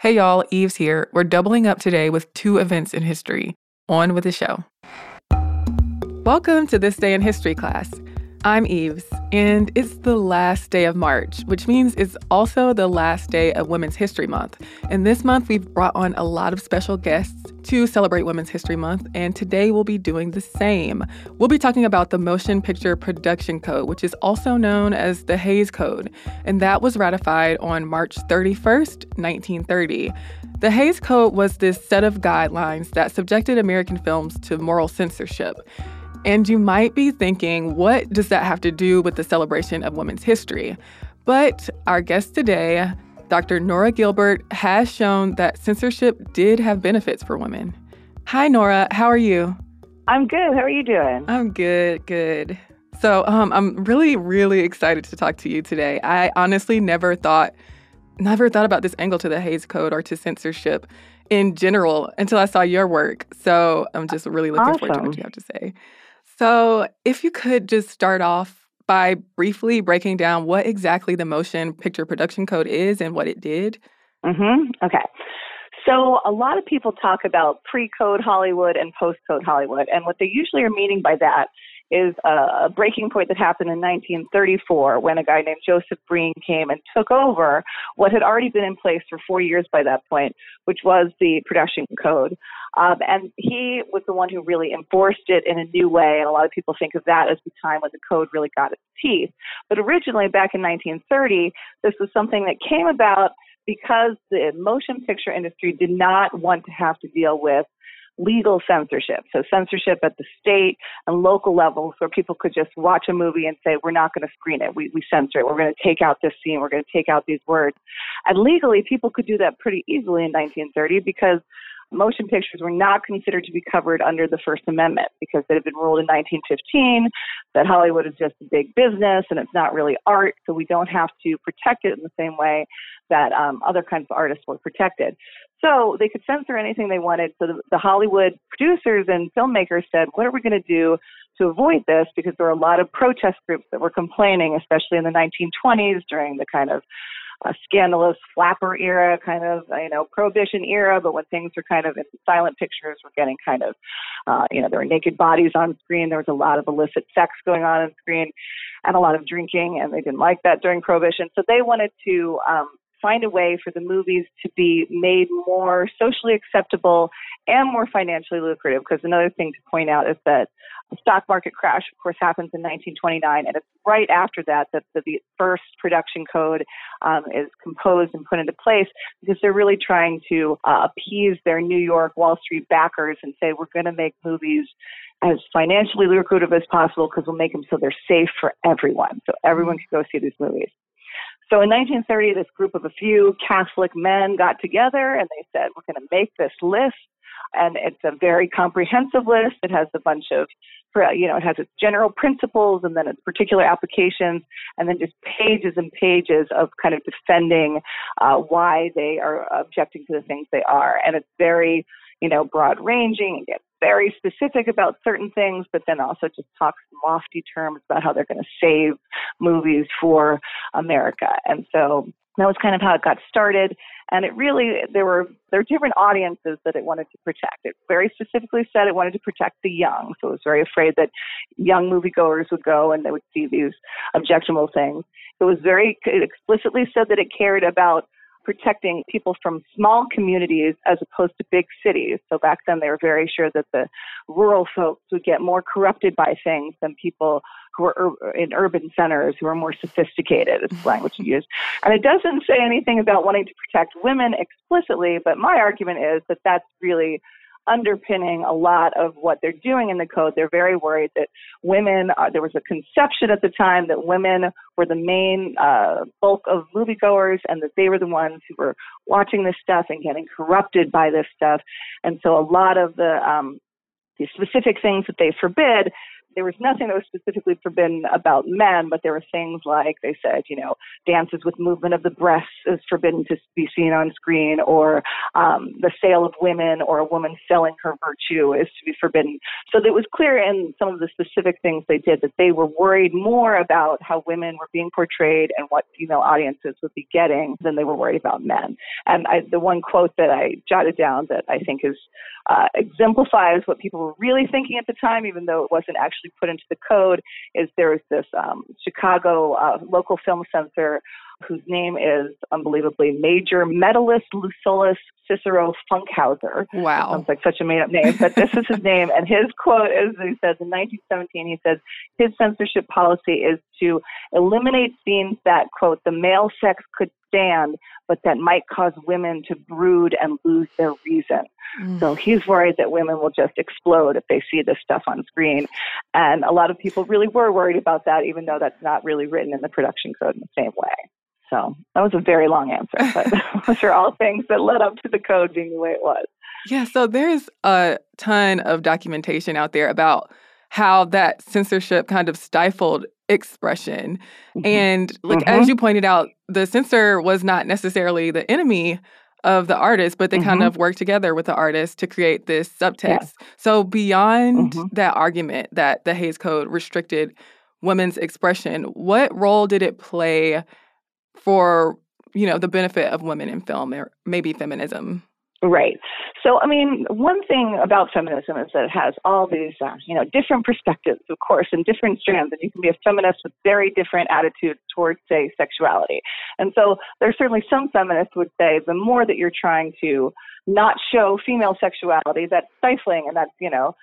Hey y'all, Eves here. We're doubling up today with two events in history. On with the show. Welcome to This Day in History class. I'm Eves, and it's the last day of March, which means it's also the last day of Women's History Month. And this month, we've brought on a lot of special guests to celebrate Women's History Month, and today we'll be doing the same. We'll be talking about the Motion Picture Production Code, which is also known as the Hays Code, and that was ratified on March 31st, 1930. The Hays Code was this set of guidelines that subjected American films to moral censorship. And you might be thinking, what does that have to do with the celebration of women's history? But our guest today, Dr. Nora Gilbert, has shown that censorship did have benefits for women. Hi, Nora. How are you? I'm good. How are you doing? I'm good, good. So, um, I'm really, really excited to talk to you today. I honestly never thought, never thought about this angle to the Hays Code or to censorship in general until I saw your work. So, I'm just really looking awesome. forward to what you have to say. So, if you could just start off by briefly breaking down what exactly the Motion Picture Production Code is and what it did. Mm-hmm. Okay. So, a lot of people talk about pre code Hollywood and post code Hollywood. And what they usually are meaning by that is a, breaking point that happened in 1934 when a guy named Joseph Breen came and took over what had already been in place for four years by that point, which was the production code. Um, and he was the one who really enforced it in a new way. And a lot of people think of that as the time when the code really got its teeth. But originally, back in 1930, this was something that came about because the motion picture industry did not want to have to deal with legal censorship. So censorship at the state and local levels where people could just watch a movie and say, we're not going to screen it. We, we censor it. We're going to take out this scene. We're going to take out these words. And legally, people could do that pretty easily in 1930 because motion pictures were not considered to be covered under the First Amendment because it had been ruled in 1915 that Hollywood is just a big business and it's not really art, so we don't have to protect it in the same way that um, other kinds of artists were protected. So they could censor anything they wanted. So the, the Hollywood producers and filmmakers said, what are we going to do to avoid this? Because there were a lot of protest groups that were complaining, especially in the 1920s during the kind of a scandalous flapper era, kind of you know prohibition era, but when things were kind of in silent pictures, we're getting kind of uh, you know there were naked bodies on screen, there was a lot of illicit sex going on on screen, and a lot of drinking, and they didn't like that during prohibition, so they wanted to um, find a way for the movies to be made more socially acceptable and more financially lucrative. Because another thing to point out is that the stock market crash, of course, happens in 1929, and it's right after that that the, first production code um, is composed and put into place because they're really trying to uh, appease their New York Wall Street backers and say we're going to make movies as financially lucrative as possible because we'll make them so they're safe for everyone, so everyone can go see these movies. So in 1930, this group of a few Catholic men got together and they said, we're going to make this list and it's a very comprehensive list. It has a bunch of, you know, it has its general principles and then its particular applications, and then just pages and pages of kind of defending uh, why they are objecting to the things they are. And it's very, you know, broad ranging and gets very specific about certain things, but then also just talks lofty terms about how they're going to save movies for America. And so that was kind of how it got started. And it really, there were there were different audiences that it wanted to protect. It very specifically said it wanted to protect the young. So it was very afraid that young moviegoers would go and they would see these objectionable things. It was very, it explicitly said that it cared about protecting people from small communities as opposed to big cities. So back then they were very sure that the rural folks would get more corrupted by things than people who ur- in urban centers who are more sophisticated is the mm-hmm. language used. And it doesn't say anything about wanting to protect women explicitly, but my argument is that that's really underpinning a lot of what they're doing in the code. They're very worried that women, uh, there was a conception at the time that women were the main uh, bulk of moviegoers and that they were the ones who were watching this stuff and getting corrupted by this stuff. And so a lot of the, um, the specific things that they forbid there was nothing that was specifically forbidden about men, but there were things like they said, you know, dances with movement of the breasts is forbidden to be seen on screen, or um, the sale of women or a woman selling her virtue is to be forbidden. So it was clear in some of the specific things they did that they were worried more about how women were being portrayed and what female audiences would be getting than they were worried about men. And I, the one quote that I jotted down that I think is uh, exemplifies what people were really thinking at the time, even though it wasn't actually put into the code, is there is this um, Chicago uh, local film censor whose name is unbelievably Major Metellus Lucullus Cicero Funkhouser. Wow. Sounds like such a made up name, but this is his name. And his quote is he says in 1917, he says, his censorship policy is to eliminate scenes that, quote, the male sex could stand, but that might cause women to brood and lose their reason. Mm. So he's worried that women will just explode if they see this stuff on screen. And a lot of people really were worried about that, even though that's not really written in the production code in the same way. So that was a very long answer, but those are all things that led up to the code being the way it was. Yeah, so there's a ton of documentation out there about how that censorship kind of stifled expression. Mm-hmm. And like mm-hmm. as you pointed out, the censor was not necessarily the enemy of the artist, but they mm-hmm. kind of worked together with the artist to create this subtext. So beyond mm-hmm. that argument that the Hays Code restricted women's expression, what role did it play for, you know, the benefit of women in film or maybe feminism? Right. So, I mean, one thing about feminism is that it has all these, uh, you know, different perspectives, of course, and different strands. And you can be a feminist with very different attitudes towards, say, sexuality. And so, there's certainly some feminists would say the more that you're trying to not show female sexuality, that's stifling and that's, you know,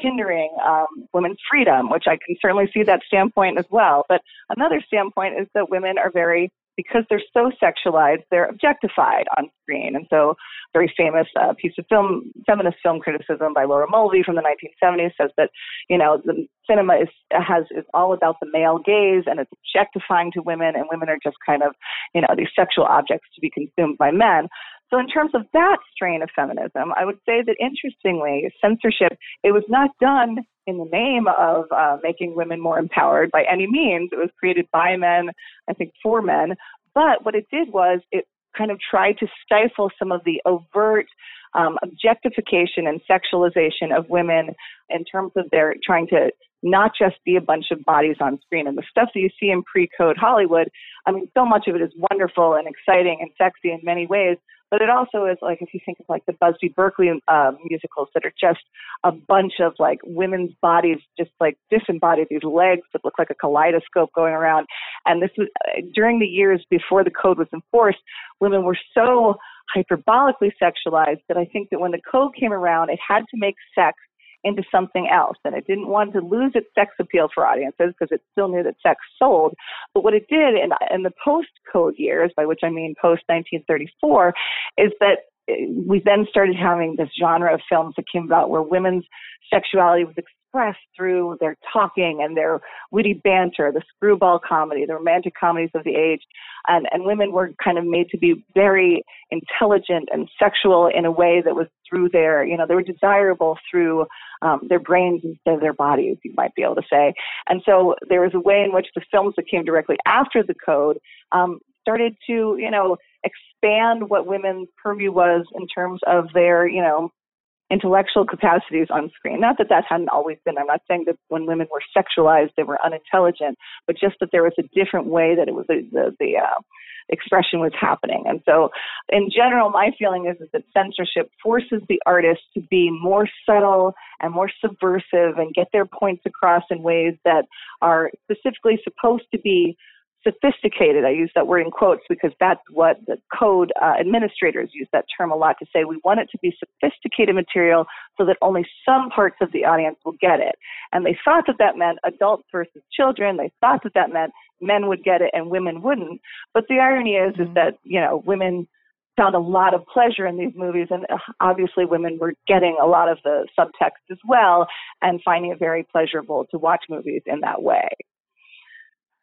hindering um, women's freedom, which I can certainly see that standpoint as well. But another standpoint is that women are very because they're so sexualized, they're objectified on screen. And so, very famous uh, piece of film, feminist film criticism by Laura Mulvey from the 1970s says that, you know, the cinema is has is all about the male gaze and it's objectifying to women, and women are just kind of, you know, these sexual objects to be consumed by men. So, in terms of that strain of feminism, I would say that interestingly, censorship it was not done in the name of uh, making women more empowered by any means. It was created by men, I think for men. But what it did was it kind of tried to stifle some of the overt um, objectification and sexualization of women in terms of their trying to not just be a bunch of bodies on screen. And the stuff that you see in pre code Hollywood, I mean, so much of it is wonderful and exciting and sexy in many ways, but it also is like if you think of like the Busby Berkeley uh, musicals that are just a bunch of like women's bodies, just like disembodied, these legs that look like a kaleidoscope going around. And this was uh, during the years before the code was enforced, women were so hyperbolically sexualized that I think that when the code came around, it had to make sex into something else. And it didn't want to lose its sex appeal for audiences because it still knew that sex sold. But what it did in, in the post code years, by which I mean post 1934, is that eh, we then started having this genre of films that came about where women's sexuality was through their talking and their witty banter, the screwball comedy, the romantic comedies of the age. And, and women were kind of made to be very intelligent and sexual in a way that was through their, you know, they were desirable through um, their brains instead of their bodies, you might be able to say. And so there was a way in which the films that came directly after the code um, started to, you know, expand what women's purview was in terms of their, you know, intellectual capacities on screen. Not that that hadn't always been. I'm not saying that when women were sexualized they were unintelligent, but just that there was a different way that it was the the, the uh, expression was happening. And so, in general, my feeling is, is that censorship forces the artist to be more subtle and more subversive and get their points across in ways that are specifically supposed to be sophisticated. I use that word in quotes because that's what the code uh, administrators use that term a lot to say we want it to be sophisticated material so that only some parts of the audience will get it. And they thought that that meant adults versus children. They thought that that meant men would get it and women wouldn't. But the irony is, is mm-hmm. that, you know, women found a lot of pleasure in these movies and uh, obviously women were getting a lot of the subtext as well and finding it very pleasurable to watch movies in that way.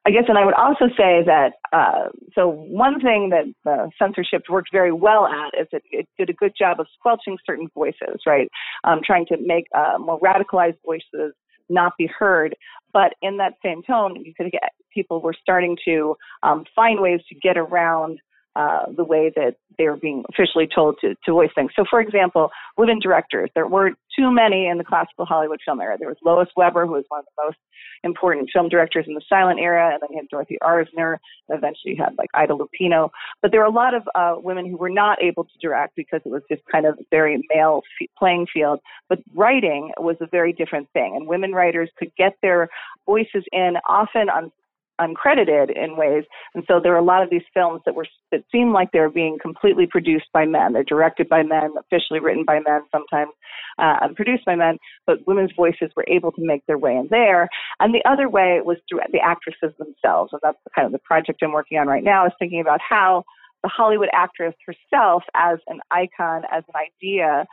I guess, and I would also say that uh, so one thing that the censorship worked very well at is that it did a good job of squelching certain voices, right? Um, trying to make uh, more radicalized voices not be heard. But in that same tone, you could get people were starting to um, find ways to get around uh, the way that they were being officially told to, to voice things. So, for example, women directors, there weren't too many in the classical Hollywood film era. There was Lois Weber, who was one of the most important film directors in the silent era, and then you had Dorothy Arzner, eventually you had like Ida Lupino. But there were a lot of uh, women who were not able to direct because it was just kind of very male f- playing field. But writing was a very different thing, and women writers could get their voices in often on uncredited in ways. And so there are a lot of these films that were that seem like they're being completely produced by men. They're directed by men, officially written by men, sometimes uh, produced by men. But women's voices were able to make their way in there. And the other way was through the actresses themselves. And that's kind of the project I'm working on right now is thinking about how the Hollywood actress herself, as an icon, as an idea,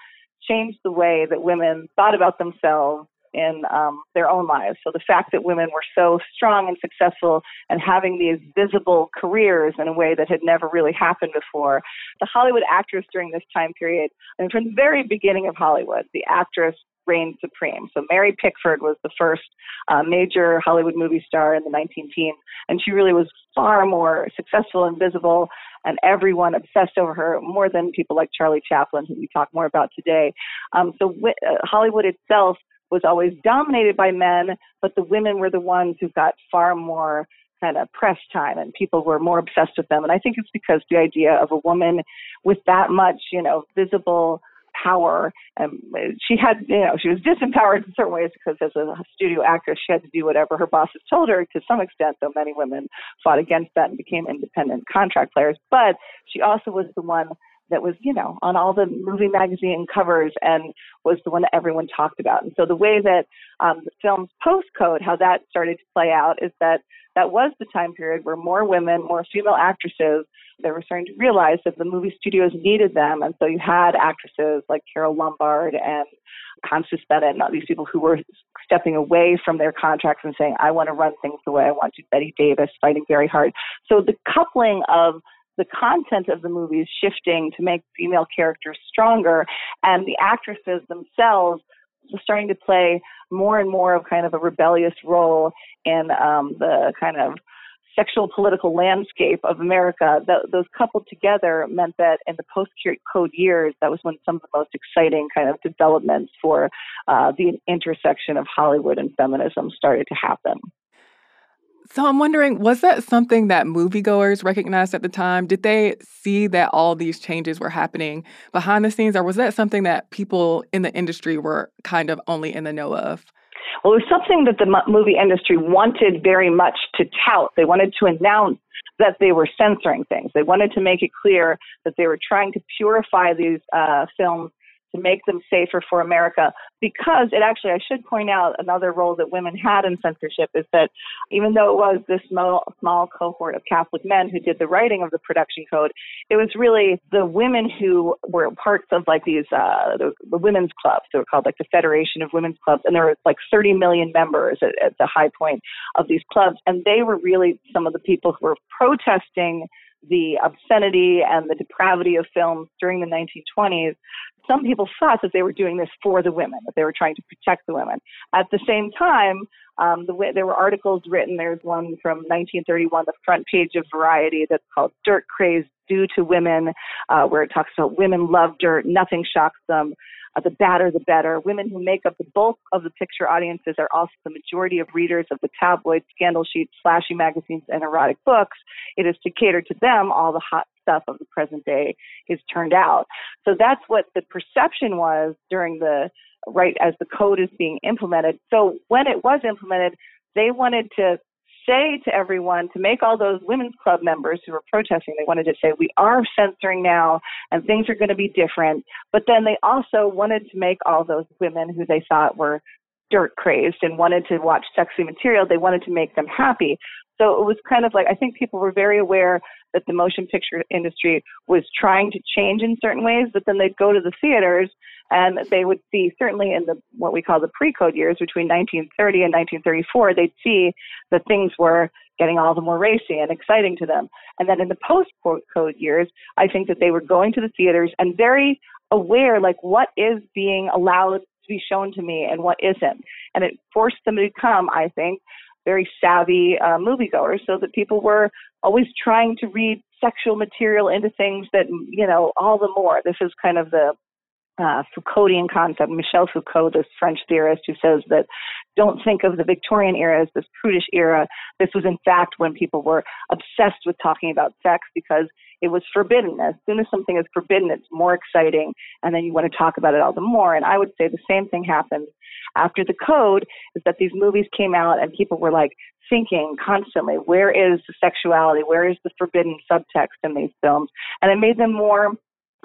changed the way that women thought about themselves in um, their own lives. So the fact that women were so strong and successful and having these visible careers in a way that had never really happened before. The Hollywood actress during this time period, and from the very beginning of Hollywood, the actress reigned supreme. So Mary Pickford was the first uh, major Hollywood movie star in the 19 teens, and she really was far more successful and visible, and everyone obsessed over her more than people like Charlie Chaplin, who we talk more about today. Um, so uh, Hollywood itself was always dominated by men, but the women were the ones who got far more kind of press time and people were more obsessed with them. And I think it's because the idea of a woman with that much, you know, visible power and she had you know she was disempowered in certain ways because as a studio actress she had to do whatever her bosses told her to some extent though many women fought against that and became independent contract players but she also was the one that was, you know, on all the movie magazine covers and was the one that everyone talked about. And so the way that um, the film's postcode, how that started to play out, is that that was the time period where more women, more female actresses, they were starting to realize that the movie studios needed them. And so you had actresses like Carole Lombard and Constance Bennett and all these people who were stepping away from their contracts and saying, I want to run things the way I want to. Bette Davis fighting very hard. So the coupling of the content of the movies shifting to make female characters stronger, and the actresses themselves starting to play more and more of kind of a rebellious role in um, the kind of sexual political landscape of America. Th- those coupled together meant that in the post code years, that was when some of the most exciting kind of developments for uh, the intersection of Hollywood and feminism started to happen. So I'm wondering, was that something that moviegoers recognized at the time? Did they see that all these changes were happening behind the scenes, or was that something that people in the industry were kind of only in the know of? Well, it was something that the movie industry wanted very much to tout. They wanted to announce that they were censoring things. They wanted to make it clear that they were trying to purify these uh, films to make them safer for America. Because it actually, I should point out another role that women had in censorship is that even though it was this small, small cohort of Catholic men who did the writing of the production code, it was really the women who were parts of like these, uh, the, the women's clubs. They were called like the Federation of Women's Clubs. And there were like 30 million members at, at the high point of these clubs. And they were really some of the people who were protesting the obscenity and the depravity of films during the 1920s, some people thought that they were doing this for the women, that they were trying to protect the women. At the same time, um, the way, there were articles written. There's one from 1931, the front page of Variety, that's called "Dirt Craze Due to Women," uh, where it talks about women love dirt, nothing shocks them uh, the badder the better. Women who make up the bulk of the picture audiences are also the majority of readers of the tabloid, scandal sheets, flashy magazines, and erotic books. It is to cater to them all the hot stuff of the present day is turned out. So that's what the perception was during the right as the code is being implemented. So when it was implemented, they wanted to say to everyone to make all those women's club members who were protesting, they wanted to say, we are censoring now and things are going to be different. But then they also wanted to make all those women who they thought were dirt crazed and wanted to watch sexy material, they wanted to make them happy. So it was kind of like, I think people were very aware that the motion picture industry was trying to change in certain ways, but then they'd go to the theaters and they would see, certainly in the what we call the pre-code years between 1930 and 1934, they'd see that things were getting all the more racy and exciting to them. And then in the post-code years, I think that they were going to the theaters and very aware, like what is being allowed to be shown to me and what isn't. And it forced them to become, I think, very savvy uh, moviegoers so that people were always trying to read sexual material into things that, you know, all the more. This is kind of the uh, Foucauldian concept. Michel Foucault, this French theorist who says that don't think of the Victorian era as this prudish era. This was, in fact, when people were obsessed with talking about sex because it was forbidden. As soon as something is forbidden, it's more exciting, and then you want to talk about it all the more. And I would say the same thing happened after the code is that these movies came out and people were like thinking constantly, where is the sexuality? Where is the forbidden subtext in these films? And it made them more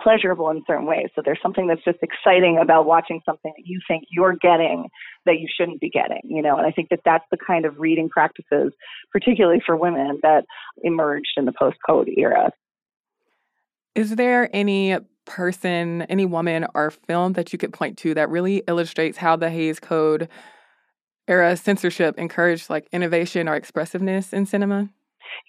pleasurable in certain ways. So there's something that's just exciting about watching something that you think you're getting that you shouldn't be getting, you know. And I think that that's the kind of reading practices, particularly for women, that emerged in the post-code era. Is there any person, any woman or film that you could point to that really illustrates how the Hays Code era censorship encouraged like innovation or expressiveness in cinema?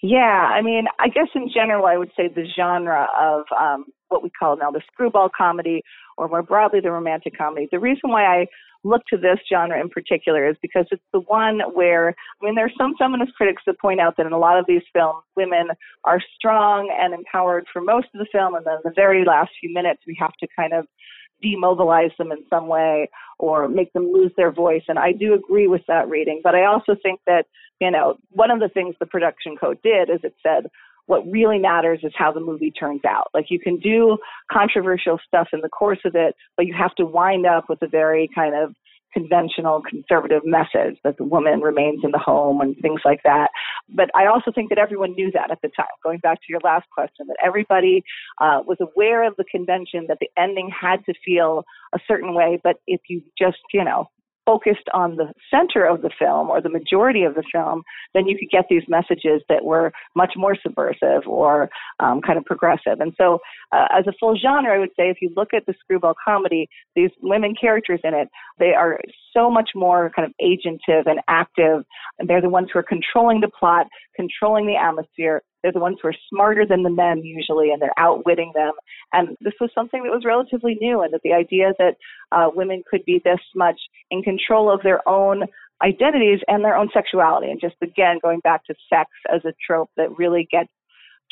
Yeah, I mean, I guess in general, I would say the genre of um, what we call now the screwball comedy, or more broadly, the romantic comedy. The reason why I look to this genre in particular is because it's the one where, I mean, there are some feminist critics that point out that in a lot of these films, women are strong and empowered for most of the film, and then the very last few minutes, we have to kind of demobilize them in some way or make them lose their voice. And I do agree with that reading. But I also think that, you know, one of the things the production code did is it said, what really matters is how the movie turns out. Like you can do controversial stuff in the course of it, but you have to wind up with a very kind of conventional conservative message that the woman remains in the home and things like that. But I also think that everyone knew that at the time. Going back to your last question, that everybody uh, was aware of the convention that the ending had to feel a certain way. But if you just, you know, focused on the center of the film or the majority of the film, then you could get these messages that were much more subversive or um, kind of progressive. And so, uh, as a full genre, I would say if you look at the screwball comedy, these women characters in it, they are so much more kind of agentive and active. And they're the ones who are controlling the plot, controlling the atmosphere, they're the ones who are smarter than the men usually, and they're outwitting them. And this was something that was relatively new, and that the idea that uh, women could be this much in control of their own identities and their own sexuality. And just again, going back to sex as a trope that really gets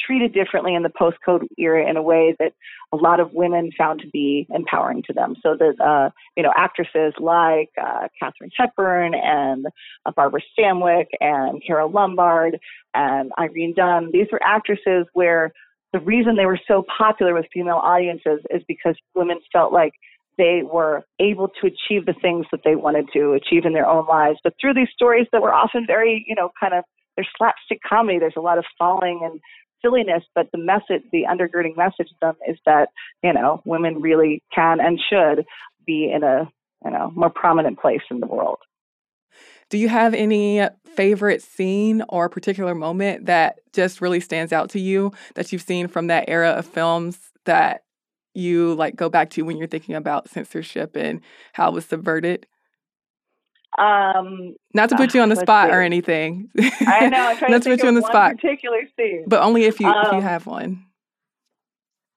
treated differently in the post code era in a way that a lot of women found to be empowering to them. So that, uh, you know, actresses like uh, Katharine Hepburn and uh, Barbara Stanwyck and Carole Lombard and Irene Dunne, these were actresses where the reason they were so popular with female audiences is because women felt like they were able to achieve the things that they wanted to achieve in their own lives, but through these stories that were often very, you know, kind of there's slapstick comedy. There's a lot of falling and silliness, but the message, the undergirding message of them is that, you know, women really can and should be in a, you know, more prominent place in the world. Do you have any favorite scene or particular moment that just really stands out to you that you've seen from that era of films that you like go back to when you're thinking about censorship and how it was subverted? Um, Not to put you on the spot or anything. I know. I'm Not to, to put you on the spot. Particular scene, but only if you um, if you um, have one.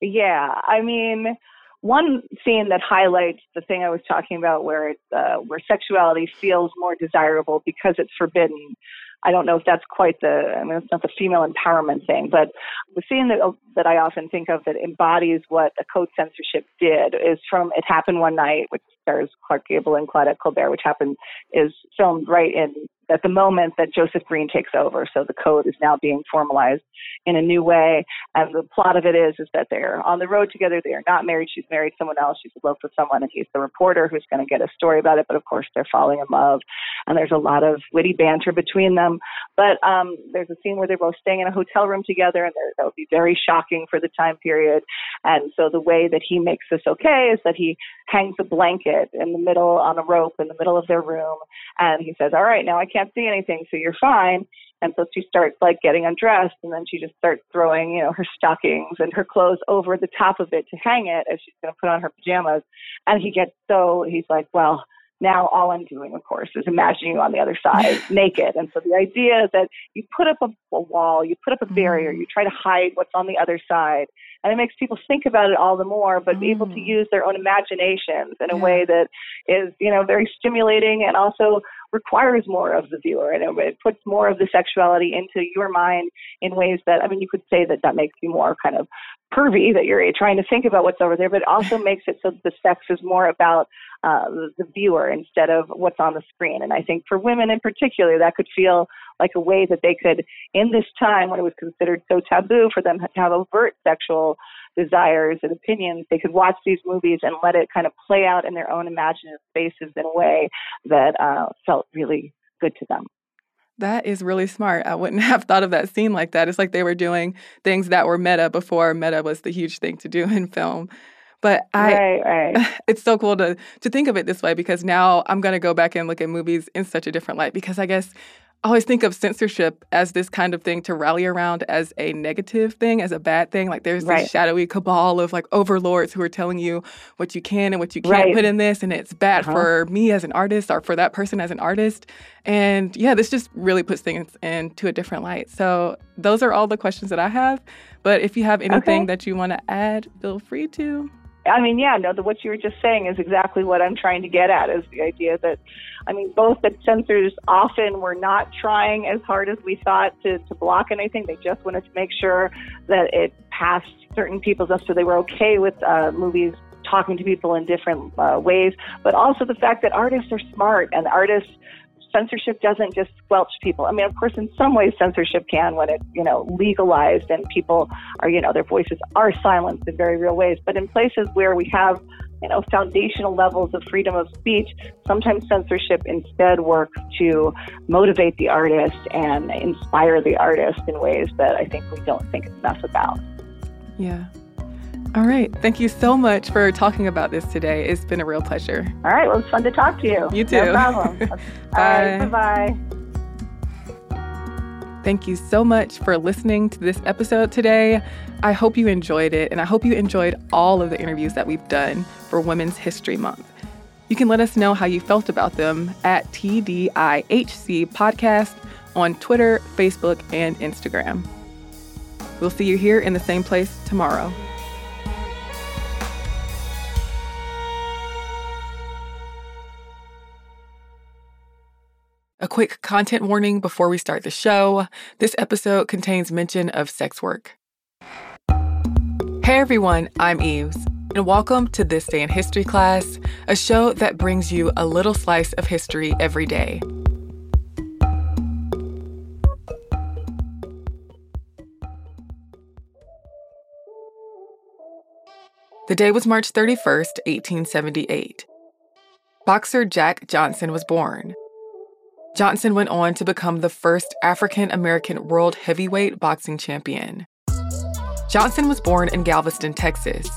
Yeah, I mean, one scene that highlights the thing I was talking about, where it's uh, where sexuality feels more desirable because it's forbidden. I don't know if that's quite the, I mean, it's not the female empowerment thing, but the scene that, that I often think of that embodies what a code censorship did is from It Happened One Night, which stars Clark Gable and Claudette Colbert, which happened, is filmed right in at the moment that Joseph Breen takes over. So the code is now being formalized in a new way. And the plot of it is is that they're on the road together. They are not married. She's married someone else. She's in love with someone, and he's the reporter who's going to get a story about it. But of course, they're falling in love, and there's a lot of witty banter between them. But um, there's a scene where they're both staying in a hotel room together, and that would be very shocking for the time period. And so the way that he makes this okay is that he hangs a blanket in the middle on a rope in the middle of their room, and he says, "All right, now I can't see anything, so you're fine." And so she starts like getting undressed, and then she just starts throwing, you know, her stockings and her clothes over the top of it to hang it as she's going to put on her pajamas. And he gets so he's like, "Well." now all I'm doing, of course, is imagining you on the other side naked. And so the idea is that you put up a, a, wall, you put up a barrier, mm. you try to hide what's on the other side. And it makes people think about it all the more, but mm. be able to mm. use their own imaginations in a way that is, you know, very stimulating and also requires more of the viewer. And it puts more of the sexuality into your mind in ways that, I mean, you could say that that makes you more kind of pervy, that you're trying to think about what's over there, but it also makes it so that the sex is more about uh, the viewer instead of what's on the screen. And I think for women in particular, that could feel like a way that they could, in this time when it was considered so taboo for them to have overt sexual desires and opinions, they could watch these movies and let it kind of play out in their own imaginative spaces in a way that uh, felt really good to them. That is really smart. I wouldn't have thought of that scene like that. It's like they were doing things that were meta before meta was the huge thing to do in film. But I, right, right. it's so cool to to think of it this way because now I'm gonna go back and look at movies in such a different light because I guess I always think of censorship as this kind of thing to rally around as a negative thing, as a bad thing. Like there's right. this shadowy cabal of like overlords who are telling you what you can and what you can't right. put in this, and it's bad uh-huh. for me as an artist or for that person as an artist. And yeah, this just really puts things into a different light. So those are all the questions that I have. But if you have anything okay. that you want to add, feel free to. I mean, yeah, no, the, what you were just saying is exactly what I'm trying to get at is the idea that, I mean, both that censors often were not trying as hard as we thought to, to block anything. They just wanted to make sure that it passed certain people's up so they were okay with uh, movies talking to people in different uh, ways, but also the fact that artists are smart and artists censorship doesn't just squelch people. I mean, of course, in some ways, censorship can when it's, you know, legalized and people are, you know, their voices are silenced in very real ways. But in places where we have, you know, foundational levels of freedom of speech, sometimes censorship instead works to motivate the artist and inspire the artist in ways that I think we don't think enough about. Yeah. All right. Thank you so much for talking about this today. It's been a real pleasure. All right. Well, it's fun to talk to you. You too. No problem. bye. bye. Thank you so much for listening to this episode today. I hope you enjoyed it, and I hope you enjoyed all of the interviews that we've done for Women's History Month. You can let us know how you felt about them at TDIHC Podcast on Twitter, Facebook, and Instagram. We'll see you here in the same place tomorrow. A quick content warning before we start the show. This episode contains mention of sex work. Hey everyone, I'm Eves, and welcome to This Day in History class, a show that brings you a little slice of history every day. The day was March 31st, 1878. Boxer Jack Johnson was born. Johnson went on to become the first African American world heavyweight boxing champion. Johnson was born in Galveston, Texas.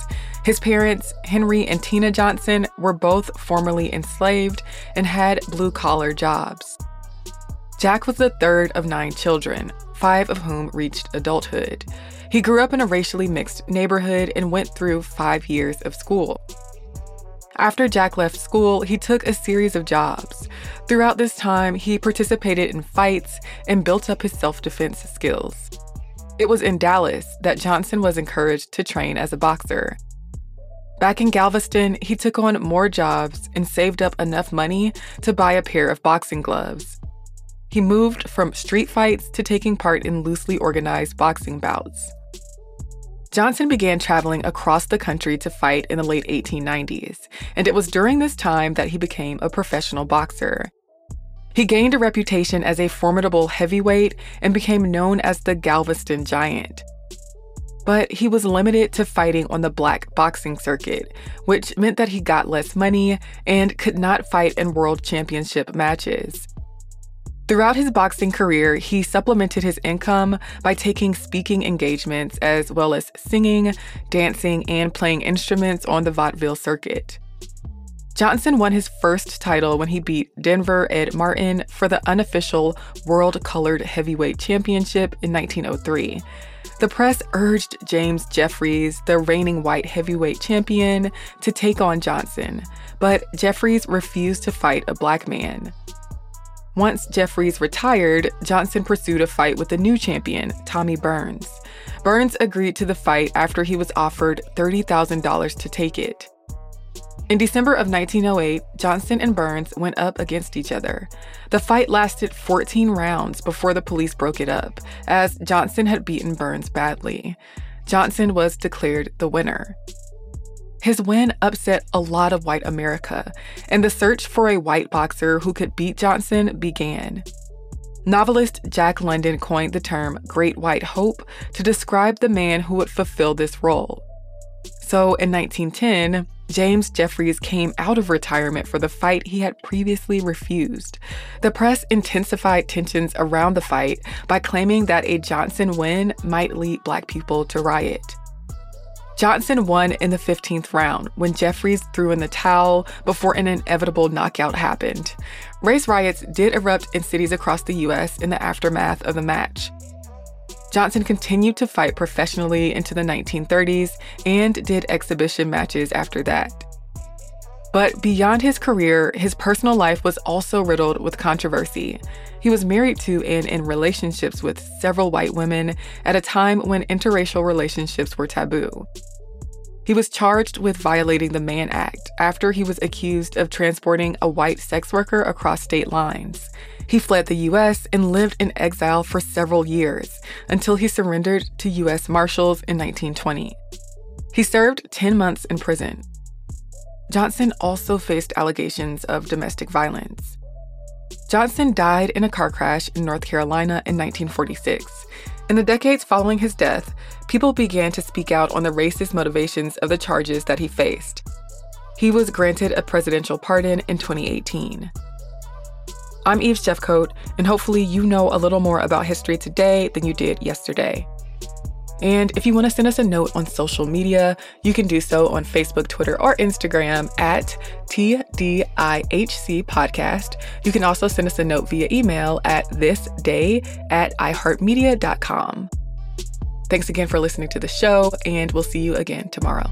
His parents, Henry and Tina Johnson, were both formerly enslaved and had blue collar jobs. Jack was the third of nine children, five of whom reached adulthood. He grew up in a racially mixed neighborhood and went through five years of school. After Jack left school, he took a series of jobs. Throughout this time, he participated in fights and built up his self defense skills. It was in Dallas that Johnson was encouraged to train as a boxer. Back in Galveston, he took on more jobs and saved up enough money to buy a pair of boxing gloves. He moved from street fights to taking part in loosely organized boxing bouts. Johnson began traveling across the country to fight in the late 1890s, and it was during this time that he became a professional boxer. He gained a reputation as a formidable heavyweight and became known as the Galveston Giant. But he was limited to fighting on the black boxing circuit, which meant that he got less money and could not fight in world championship matches. Throughout his boxing career, he supplemented his income by taking speaking engagements as well as singing, dancing, and playing instruments on the vaudeville circuit. Johnson won his first title when he beat Denver Ed Martin for the unofficial World Colored Heavyweight Championship in 1903. The press urged James Jeffries, the reigning white heavyweight champion, to take on Johnson, but Jeffries refused to fight a black man. Once Jeffries retired, Johnson pursued a fight with the new champion, Tommy Burns. Burns agreed to the fight after he was offered $30,000 to take it. In December of 1908, Johnson and Burns went up against each other. The fight lasted 14 rounds before the police broke it up, as Johnson had beaten Burns badly. Johnson was declared the winner. His win upset a lot of white America, and the search for a white boxer who could beat Johnson began. Novelist Jack London coined the term Great White Hope to describe the man who would fulfill this role. So in 1910, James Jeffries came out of retirement for the fight he had previously refused. The press intensified tensions around the fight by claiming that a Johnson win might lead black people to riot. Johnson won in the 15th round when Jeffries threw in the towel before an inevitable knockout happened. Race riots did erupt in cities across the US in the aftermath of the match. Johnson continued to fight professionally into the 1930s and did exhibition matches after that. But beyond his career, his personal life was also riddled with controversy. He was married to and in relationships with several white women at a time when interracial relationships were taboo. He was charged with violating the Mann Act after he was accused of transporting a white sex worker across state lines. He fled the US and lived in exile for several years until he surrendered to US Marshals in 1920. He served 10 months in prison. Johnson also faced allegations of domestic violence. Johnson died in a car crash in North Carolina in 1946. In the decades following his death, people began to speak out on the racist motivations of the charges that he faced. He was granted a presidential pardon in 2018. I'm Eves Jeffcoat, and hopefully, you know a little more about history today than you did yesterday. And if you want to send us a note on social media, you can do so on Facebook, Twitter, or Instagram at TDIHC Podcast. You can also send us a note via email at thisday at iHeartMedia.com. Thanks again for listening to the show, and we'll see you again tomorrow.